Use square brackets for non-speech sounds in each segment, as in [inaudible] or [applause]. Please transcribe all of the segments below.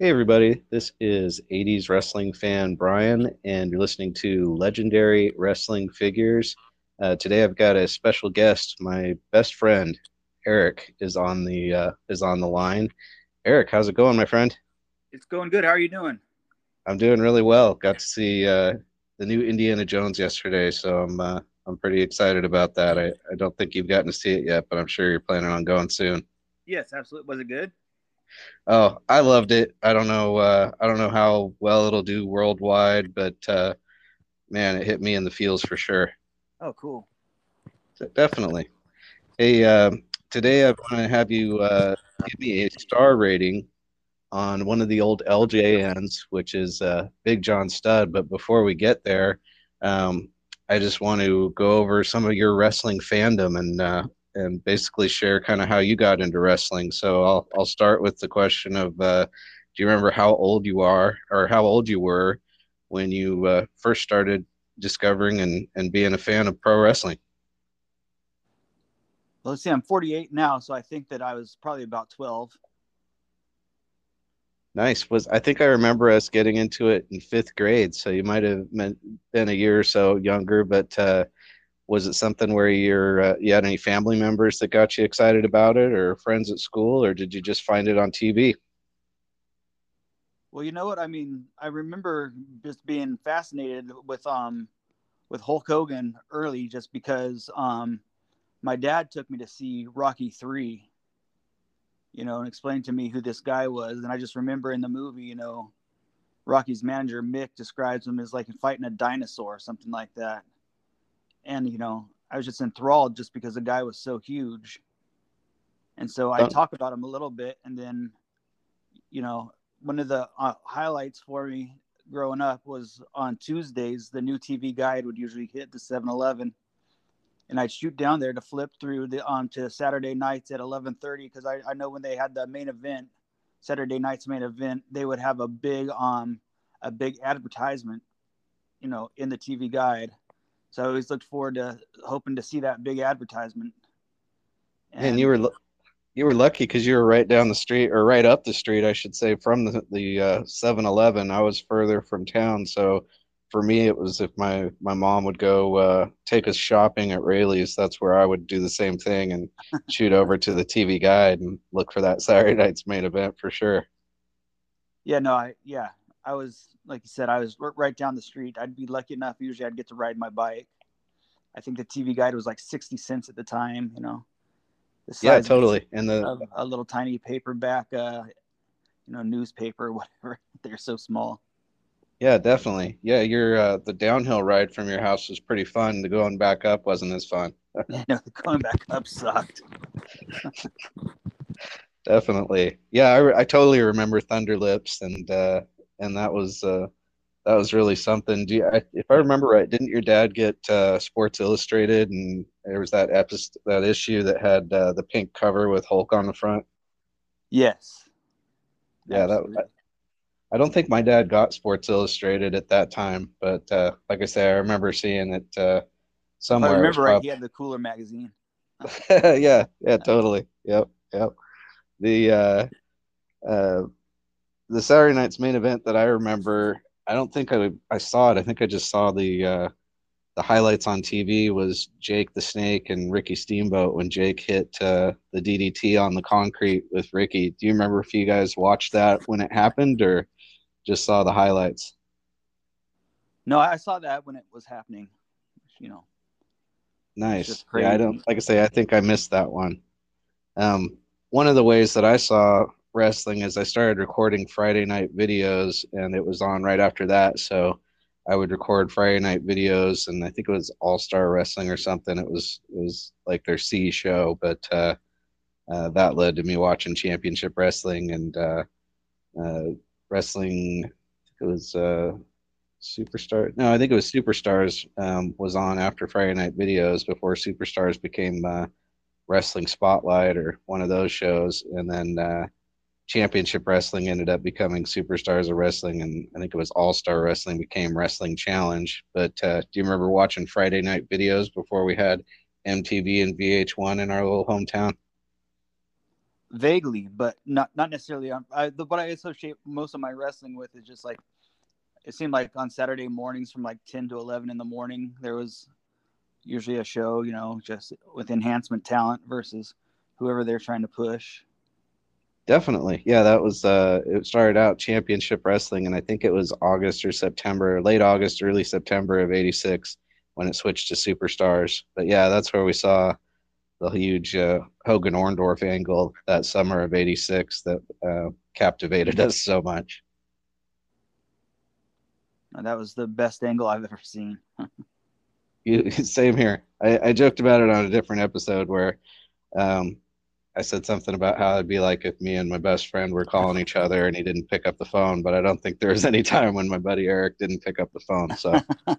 Hey, everybody. This is 80s wrestling fan Brian, and you're listening to Legendary Wrestling Figures. Uh, today, I've got a special guest. My best friend, Eric, is on the uh, is on the line. Eric, how's it going, my friend? It's going good. How are you doing? I'm doing really well. Got to see uh, the new Indiana Jones yesterday, so I'm uh, I'm pretty excited about that. I, I don't think you've gotten to see it yet, but I'm sure you're planning on going soon. Yes, absolutely. Was it good? Oh, I loved it. I don't know. Uh, I don't know how well it'll do worldwide, but uh, man, it hit me in the feels for sure. Oh, cool. Definitely. Hey, uh, today I want to have you uh, give me a star rating on one of the old LJNs, which is uh, Big John Studd. But before we get there, um, I just want to go over some of your wrestling fandom and uh, and basically share kind of how you got into wrestling. So I'll I'll start with the question of uh, do you remember how old you are or how old you were when you uh, first started discovering and, and being a fan of pro wrestling? Well, let's see, I'm 48 now, so I think that I was probably about 12. Nice. Was I think I remember us getting into it in fifth grade, so you might have been a year or so younger, but uh, was it something where you're uh, you had any family members that got you excited about it or friends at school or did you just find it on tv well you know what? I mean i remember just being fascinated with um with hulk hogan early just because um my dad took me to see rocky 3 you know and explained to me who this guy was. And i just remember in the movie you know rocky's manager mick describes him as like fighting a dinosaur or something like that and you know I was just enthralled just because the guy was so huge. And so I talk about him a little bit, and then, you know, one of the uh, highlights for me growing up was on Tuesdays. The new TV guide would usually hit the 7-Eleven, and I'd shoot down there to flip through the um to Saturday nights at 11:30 because I, I know when they had the main event, Saturday night's main event, they would have a big um a big advertisement, you know, in the TV guide so I always looked forward to hoping to see that big advertisement. And, and you were you were lucky because you were right down the street or right up the street, I should say, from the the uh, 7-Eleven. I was further from town, so for me it was if my my mom would go uh, take us shopping at Raley's, that's where I would do the same thing and [laughs] shoot over to the TV guide and look for that Saturday night's main event for sure. Yeah, no, I yeah, I was like you said, I was right down the street. I'd be lucky enough. Usually, I'd get to ride my bike. I think the TV guide was like sixty cents at the time. You know. yeah, totally. And the a, a, little tiny paperback, uh, you know, newspaper, [laughs] whatever. They're so small. Yeah, definitely. Yeah, your uh, the downhill ride from your house was pretty fun. The going back up wasn't as fun. [laughs] [laughs] no, the going back up sucked. definitely. Yeah, I, I totally remember Thunder Lips and uh, and that was uh, that was really something. Do you, I, if I remember right, didn't your dad get uh, Sports Illustrated, and there was that episode, that issue that had uh, the pink cover with Hulk on the front? Yes. Yeah, Absolutely. that. I, I don't think my dad got Sports Illustrated at that time, but uh, like I say, I remember seeing it uh, somewhere. If I remember right, he had the Cooler magazine. [laughs] yeah, yeah, totally. Yep, yep. The uh, uh, the Saturday night's main event that I remember, I don't think I I saw it. I think I just saw the uh, the highlights on TV was Jake the Snake and Ricky Steamboat when Jake hit uh, the DDT on the concrete with Ricky. Do you remember if you guys watched that when it happened or just saw the highlights? No, I saw that when it was happening. You know. Nice. Yeah, I don't like I say. I think I missed that one. Um, one of the ways that I saw wrestling is I started recording Friday night videos, and it was on right after that. So I would record Friday night videos, and I think it was All Star Wrestling or something. It was it was like their C show, but uh, uh, that led to me watching Championship Wrestling and uh, uh wrestling. it was uh, Superstar. No, I think it was Superstars um, was on after Friday night videos before Superstars became uh, Wrestling Spotlight or one of those shows, and then championship wrestling ended up becoming superstars of wrestling and i think it was all star wrestling became wrestling challenge but uh, do you remember watching friday night videos before we had mtv and vh1 in our little hometown vaguely, but not not necessarily. On, I, the, what I associate most of my wrestling with is just like it seemed like on Saturday mornings from like ten to eleven in the morning there was usually a show, you know, just with enhancement talent versus whoever they're trying to push. Definitely. Yeah, that was uh it started out championship wrestling and I think it was August or September, late August, early September of 86 when it switched to superstars. But yeah, that's where we saw the huge uh, Hogan Orndorff angle that summer of 86 that uh, captivated us so much. That was the best angle I've ever seen. [laughs] you, [laughs] same here. I, I, joked about it on a different episode where um, I said something about how it'd be like if me and my best friend were calling each other and he didn't pick up the phone. But I don't think there was [laughs] any time when my buddy Eric didn't pick up the phone. So, [laughs]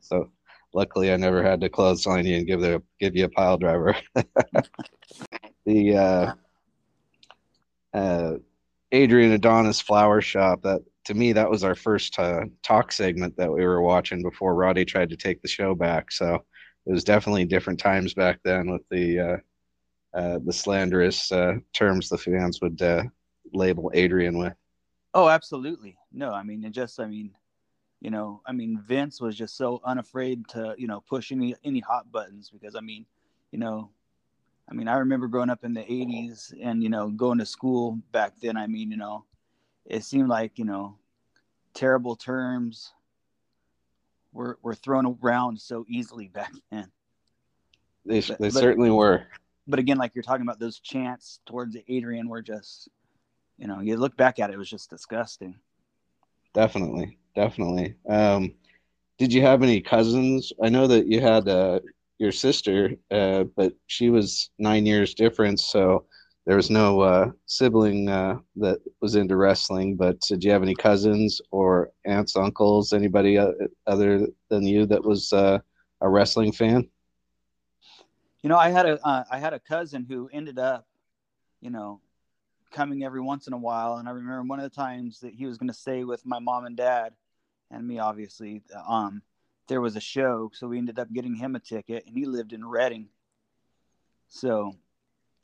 so luckily I never had to clothesline you and give the give you a pile driver. [laughs] the uh, uh, Adrian Adonis flower shop that to me, that was our first uh, talk segment that we were watching before Roddy tried to take the show back. So it was definitely different times back then with the uh, the slanderous uh, terms the fans would uh, label Adrian with. Oh, absolutely. No, I mean, it just, I mean, you know, I mean, Vince was just so unafraid to, you know, push any any hot buttons because, I mean, you know, I mean, I remember growing up in the '80s and you know going to school back then. I mean, you know, it seemed like you know terrible terms were were thrown around so easily [laughs] back then. They, but, they certainly were. But again, like you're talking about, those chants towards Adrian were just, you know, you look back at it, it was just disgusting. Definitely, definitely. Um, did you have any cousins? I know that you had uh, your sister, uh, but she was nine years difference. So there was no uh, sibling uh, that was into wrestling, but did you have any cousins or aunts, uncles, anybody other than you that was uh, a wrestling fan? You know, I had a uh, I had a cousin who ended up, you know, coming every once in a while, and I remember one of the times that he was going to stay with my mom and dad, and me obviously. Um, there was a show, so we ended up getting him a ticket, and he lived in Redding. So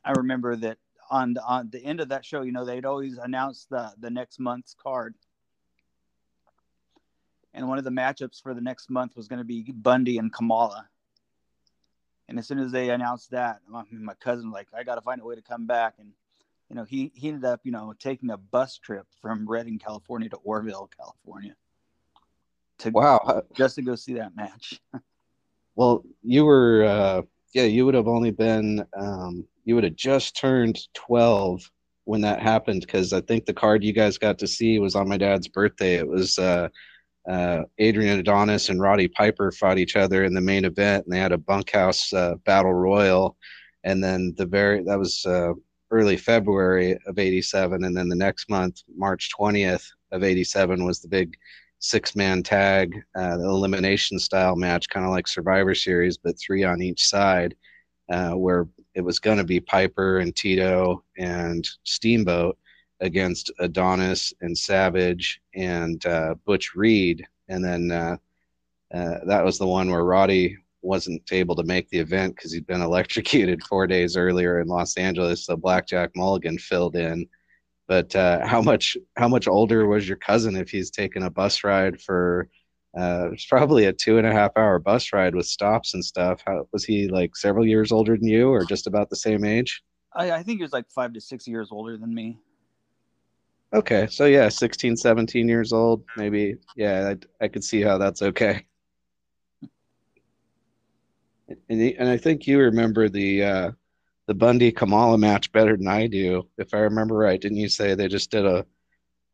I remember that on the, on the end of that show, you know, they'd always announce the the next month's card. And one of the matchups for the next month was going to be Bundy and Kamala. And as soon as they announced that, my cousin like, I got to find a way to come back. And you know, he he ended up, you know, taking a bus trip from Redding, California to Oroville, California. To wow, just to go see that match. [laughs] well, you were, uh, yeah, you would have only been um, you would have just turned 12 when that happened because I think the card you guys got to see was on my dad's birthday. It was uh, uh, Adrian Adonis and Roddy Piper fought each other in the main event, and they had a bunkhouse uh, battle royal. And then the very that was uh, early February of '87, and then the next month, March 20th of '87, was the big six-man tag, uh, elimination style match, kind of like Survivor Series, but three on each side, uh, where it was going to be Piper and Tito and Steamboat against Adonis and Savage and uh, Butch Reed. And then uh, uh, that was the one where Roddy wasn't able to make the event because he'd been [laughs] electrocuted four days earlier in Los Angeles. So Blackjack Mulligan filled in. But uh, how much how much older was your cousin if he's taken a bus ride for uh, it's probably a two and a half hour bus ride with stops and stuff. How was he like several years older than you, or just about the same age? I, I think he was like five to six years older than me. Okay, so yeah, 16, 17 years old, maybe. Yeah, I, I could see how that's okay. And, he, and I think you remember the uh, the Bundy Kamala match better than I do, if I remember right. Didn't you say they just did a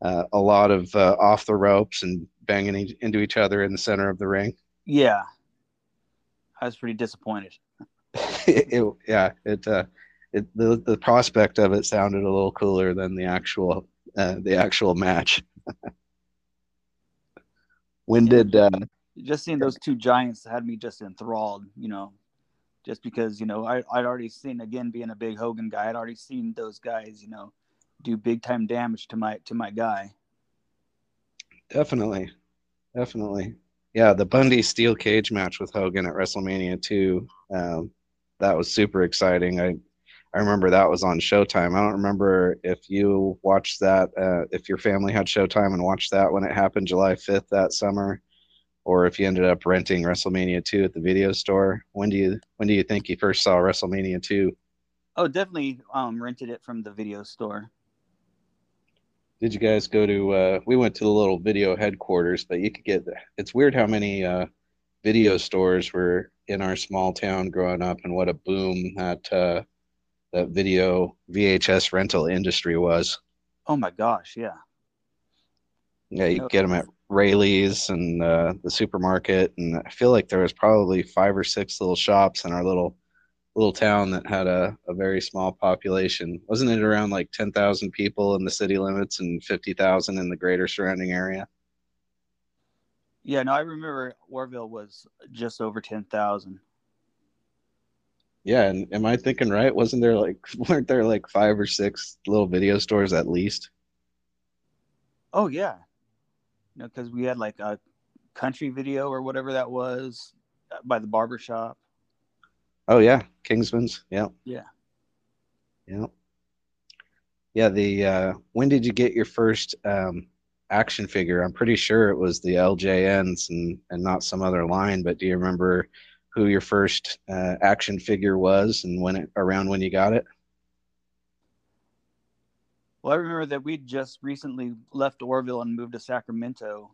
uh, a lot of uh, off the ropes and banging into each other in the center of the ring. Yeah, I was pretty disappointed. it, [laughs] it, yeah, it, uh, it the the prospect of it sounded a little cooler than the actual uh, the actual match. when did uh, just seeing those two giants had me just enthralled? You know, just because you know I I'd already seen again being a big Hogan guy, I'd already seen those guys. You know do big time damage to my to my guy. Definitely, definitely, yeah. The Bundy steel cage match with Hogan at WrestleMania two, um, that was super exciting. I I remember that was on Showtime. I don't remember if you watched that, uh, if your family had Showtime and watched that when it happened July 5th that summer, or if you ended up renting WrestleMania 2 at the video store. When do you when do you think you first saw WrestleMania 2? Oh, definitely um, rented it from the video store. Did you guys go to? Uh, we went to the little video headquarters, but you could get. It's weird how many uh, video stores were in our small town growing up, and what a boom that uh, that video VHS rental industry was. Oh my gosh, yeah. Yeah, you get them at Raley's and uh, the supermarket, and I feel like there was probably five or six little shops in our little little town that had a, a very small population. Wasn't it around like ten thousand people in the city limits and fifty thousand in the greater surrounding area? Yeah, no, I remember Oroville was just over ten thousand. Yeah, and am I thinking right? Wasn't there like [laughs] weren't there like five or six little video stores at least? Oh yeah, you know, because we had like a country video or whatever that was uh, by the barber shop. Oh yeah, Kingsman's. Yeah. Yeah. Yeah. Yeah. The uh, when did you get your first um, action figure? I'm pretty sure it was the LJNs and and not some other line. But do you remember who your first uh, action figure was and when it around when you got it? Well, I remember that we'd just recently left Oroville and moved to Sacramento,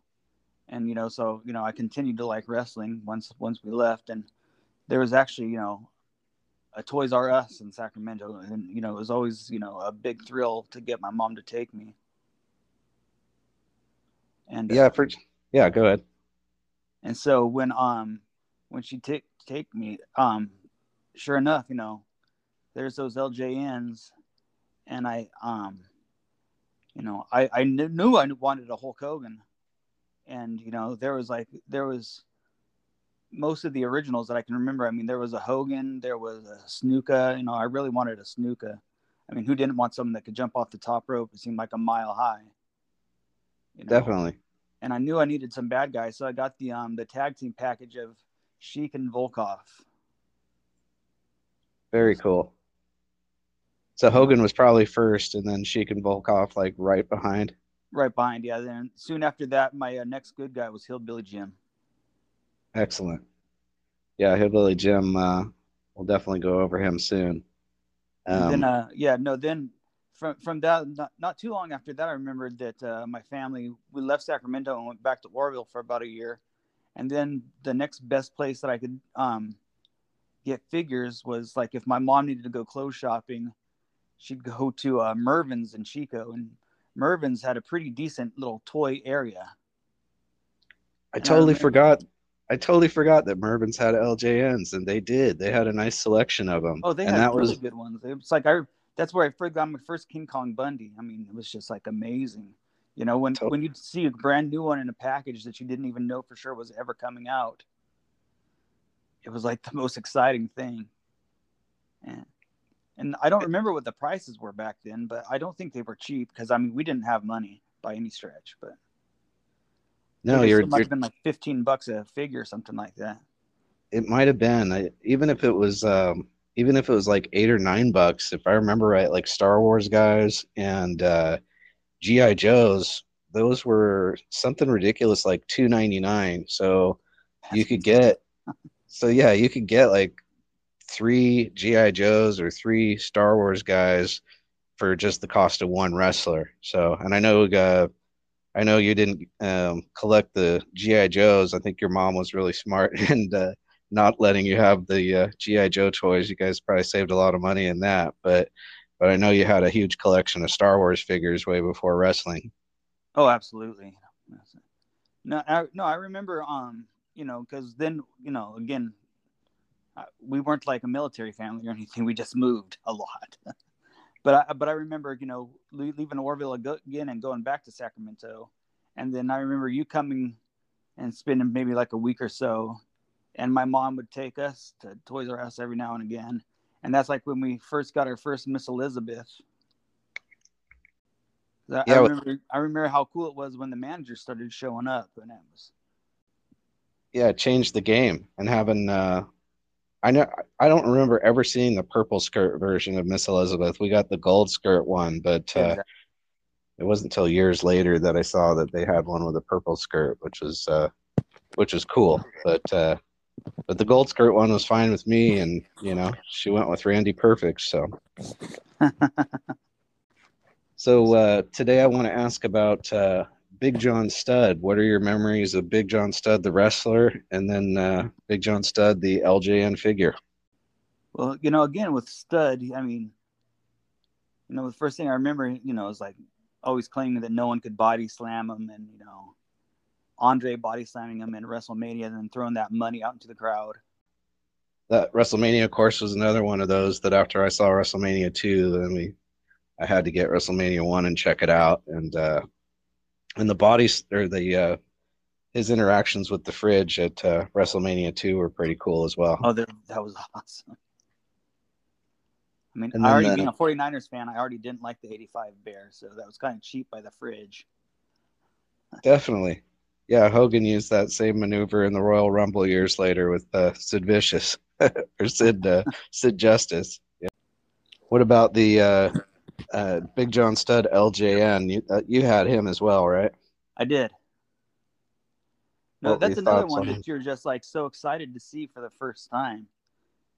and you know, so you know, I continued to like wrestling once once we left, and there was actually you know a Toys R Us in Sacramento, and you know, it was always you know a big thrill to get my mom to take me. And yeah, uh, for yeah, go ahead. And so when um when she take take me, um, sure enough, you know, there's those LJNs, and I um, you know, I I knew I wanted a Hulk Hogan, and you know, there was like there was most of the originals that I can remember. I mean, there was a Hogan, there was a Snuka. You know, I really wanted a Snuka. I mean, who didn't want something that could jump off the top rope? It seemed like a mile high. You know? Definitely. And I knew I needed some bad guys, so I got the um the tag team package of Sheik and Volkoff. Very cool. So Hogan was probably first, and then Sheik and Volkoff like right behind. Right behind, yeah. Then soon after that, my uh, next good guy was Hillbilly Jim. Excellent. Yeah, Hillbilly Jim. Uh, we'll definitely go over him soon. Um, then, uh, yeah, no, then from from that, not, not too long after that, I remembered that uh, my family we left Sacramento and went back to Oroville for about a year, and then the next best place that I could um, get figures was like if my mom needed to go clothes shopping, she'd go to uh, Mervyn's in Chico, and Mervyn's had a pretty decent little toy area. I totally I forgot. I totally forgot that Mervyn's had LJNs, and they did. They had a nice selection of them. Oh, they and had really was... good ones. It's like I. That's where I first got my first King Kong Bundy. I mean, it was just like amazing. You know, when totally. when you see a brand new one in a package that you didn't even know for sure was ever coming out, it was like the most exciting thing. And and I don't remember what the prices were back then, but I don't think they were cheap because I mean we didn't have money by any stretch. But no, you're it might have been like fifteen bucks a figure, or something like that. It might have been, I, even if it was, um, even if it was like eight or nine bucks, if I remember right, like Star Wars guys and uh, GI Joes, those were something ridiculous, like two ninety nine. So you could get, so yeah, you could get like three GI Joes or three Star Wars guys for just the cost of one wrestler. So, and I know, uh, I know you didn't um, collect the GI Joes. I think your mom was really smart [laughs] and uh, not letting you have the uh, GI Joe toys. You guys probably saved a lot of money in that, but but I know you had a huge collection of Star Wars figures way before wrestling. Oh, absolutely. No, I, no, I remember, um, you know, because then, you know, again, we weren't like a military family or anything. We just moved a lot. [laughs] but I, but I remember, you know, leaving Oroville again and going back to Sacramento, and then I remember you coming and spending maybe like a week or so, and my mom would take us to Toys R Us every now and again, and that's like when we first got our first Miss Elizabeth. I, yeah, I remember. I remember how cool it was when the manager started showing up, and it was. Yeah, it changed the game, and having uh, I know I don't remember ever seeing the purple skirt version of Miss Elizabeth. We got the gold skirt one, but uh, exactly. it wasn't until years later that I saw that they had one with a purple skirt, which was uh, which was cool. But uh, but the gold skirt one was fine with me, and you know she went with Randy Perfect. So [laughs] so uh, today I want to ask about uh, Big John Studd. What are your memories of Big John Studd, the wrestler, and then uh, Big John Studd, the LJN figure? Well, you know, again with Studd, I mean, you know, the first thing I remember, you know, is like always claiming that no one could body slam him, and you know, Andre body slamming him in WrestleMania, and then throwing that money out into the crowd. That WrestleMania, of course, was another one of those that after I saw WrestleMania two, then we, I had to get WrestleMania one and check it out, and uh, and the bodies or the uh, his interactions with the fridge at uh, WrestleMania two were pretty cool as well. Oh, that was [laughs] awesome. I mean, I already being a 49ers fan, I already didn't like the 85 Bear, so that was kind of cheap by the fridge. Definitely. Yeah, Hogan used that same maneuver in the Royal Rumble years later with uh, Sid Vicious [laughs] or Sid uh, Sid Justice. Yeah. What about the uh, uh, Big John Studd LJN. You uh, you had him as well, right? I did. No, what that's another one on that you're just like so excited to see for the first time,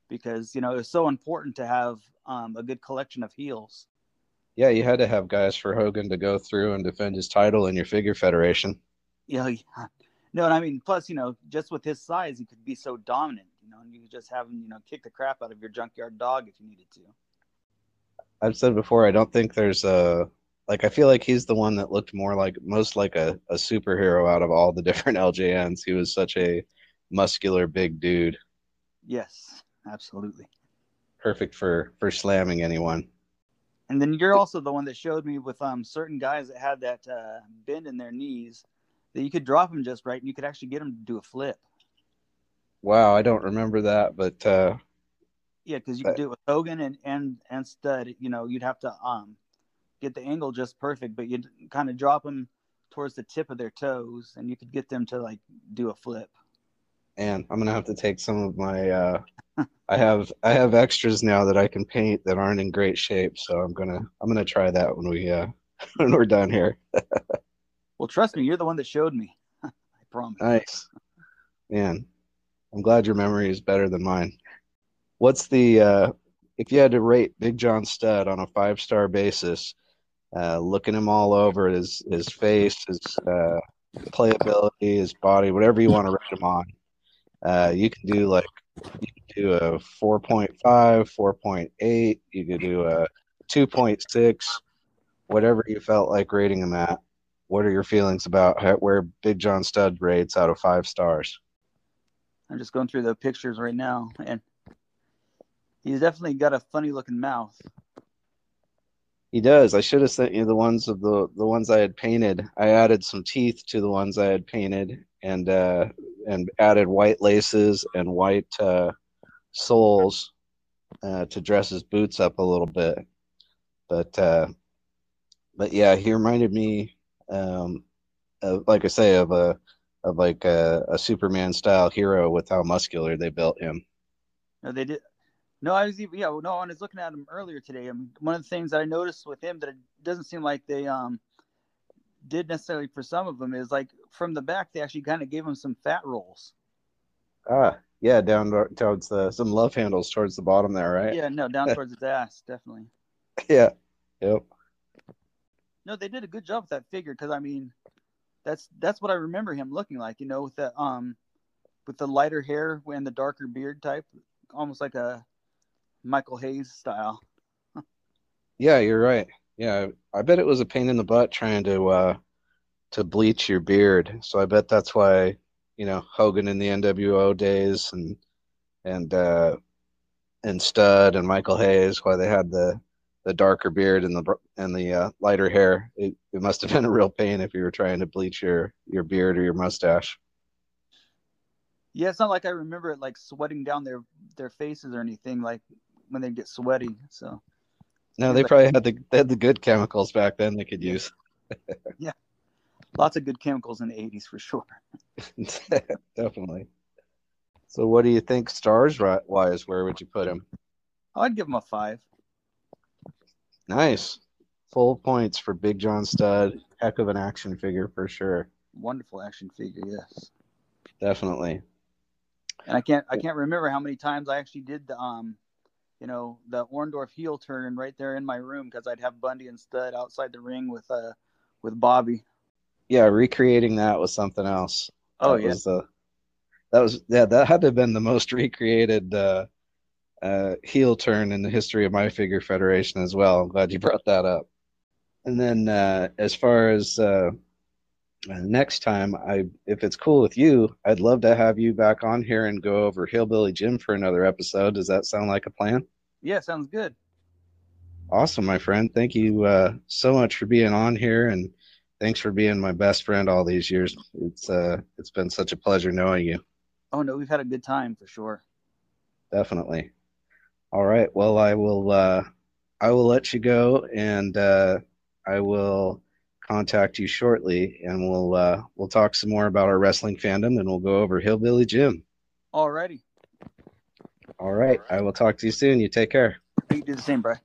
because you know it's so important to have um, a good collection of heels. Yeah, you had to have guys for Hogan to go through and defend his title in your figure federation. Yeah, yeah. No, and I mean, plus, you know, just with his size, he could be so dominant, you know, and you could just have him, you know, kick the crap out of your junkyard dog if you needed to. I've said before, I don't think there's a like I feel like he's the one that looked more like most like a, a superhero out of all the [laughs] different LJNs. He was such a muscular big dude. Yes, absolutely. Perfect for for slamming anyone. And then you're also the one that showed me with um certain guys that had that uh, bend in their knees that you could drop them just right and you could actually get them to do a flip. Wow, I don't remember that, but uh, yeah, because you could do it with Hogan and and and Studd. You know, you'd have to um get the angle just perfect, but you'd kind of drop them towards the tip of their toes, and you could get them to like do a flip. And I'm gonna have to take some of my. Uh, I have I have extras now that I can paint that aren't in great shape, so I'm gonna I'm gonna try that when we uh [laughs] when we're done here. [laughs] well, trust me, you're the one that showed me. [laughs] I promise. Nice, man. I'm glad your memory is better than mine what's the uh, if you had to rate Big John Studd on a five star basis, uh, looking him all over his his face, his uh, playability, his body, whatever you want to rate him on, uh, you can do like you can do a 4.5, 4.8, you could do a 2.6, whatever you felt like rating him at. What are your feelings about how, where Big John Studd rates out of five stars? I'm just going through the pictures right now, and He's definitely got a funny looking mouth. He does. I should have sent you the ones of the the ones I had painted. I added some teeth to the ones I had painted, and uh, and added white laces and white uh, soles uh, to dress his boots up a little bit. But uh, but yeah, he reminded me, um, of, like I say, of a of like a, a Superman style hero with how muscular they built him. No, they did. No, I was even yeah. No, I was looking at him earlier today. I mean, one of the things that I noticed with him that it doesn't seem like they um did necessarily for some of them is like from the back they actually kind of gave him some fat rolls. Ah, yeah, down towards the some love handles towards the bottom there, right? Yeah, no, down towards his [laughs] ass, definitely. Yeah. Yep. No, they did a good job with that figure because I mean, that's that's what I remember him looking like. You know, with the um, with the lighter hair and the darker beard type, almost like a Michael Hayes style. [laughs] yeah, you're right. Yeah, I bet it was a pain in the butt trying to uh, to bleach your beard. So I bet that's why you know Hogan in the NWO days and and uh, and Studd and Michael Hayes why they had the the darker beard and the and the uh, lighter hair. It, it must have been a real pain if you were trying to bleach your your beard or your mustache. Yeah, it's not like I remember it like sweating down their their faces or anything. Like when they get sweaty. So no, they probably had the they had the good chemicals back then they could use. [laughs] yeah, lots of good chemicals in the '80s for sure. [laughs] [laughs] Definitely. So, what do you think stars wise? Where would you put him? I'd give him a five. Nice. Full points for Big John Studd. Heck of an action figure for sure. Wonderful action figure, yes. Definitely. And I can't I can't remember how many times I actually did the um you know, the Orndorff heel turn right there in my room because I'd have Bundy and Studd outside the ring with uh with Bobby. Yeah, recreating that was something else. Oh that yeah. Was the, that was yeah, that had to have been the most recreated uh uh, heel turn in the history of my figure federation as well. I'm glad you brought that up. And then uh, as far as uh, next time, I if it's cool with you, I'd love to have you back on here and go over Hillbilly Jim for another episode. Does that sound like a plan? Yeah, sounds good. Awesome, my friend. Thank you uh, so much for being on here, and thanks for being my best friend all these years. It's uh, it's been such a pleasure knowing you. Oh no, we've had a good time for sure. Definitely. All right. Well, I will. Uh, I will let you go, and uh, I will contact you shortly, and we'll uh, we'll talk some more about our wrestling fandom, and we'll go over Hillbilly Jim. Alrighty. All right. I will talk to you soon. You take care. You do the same, bro.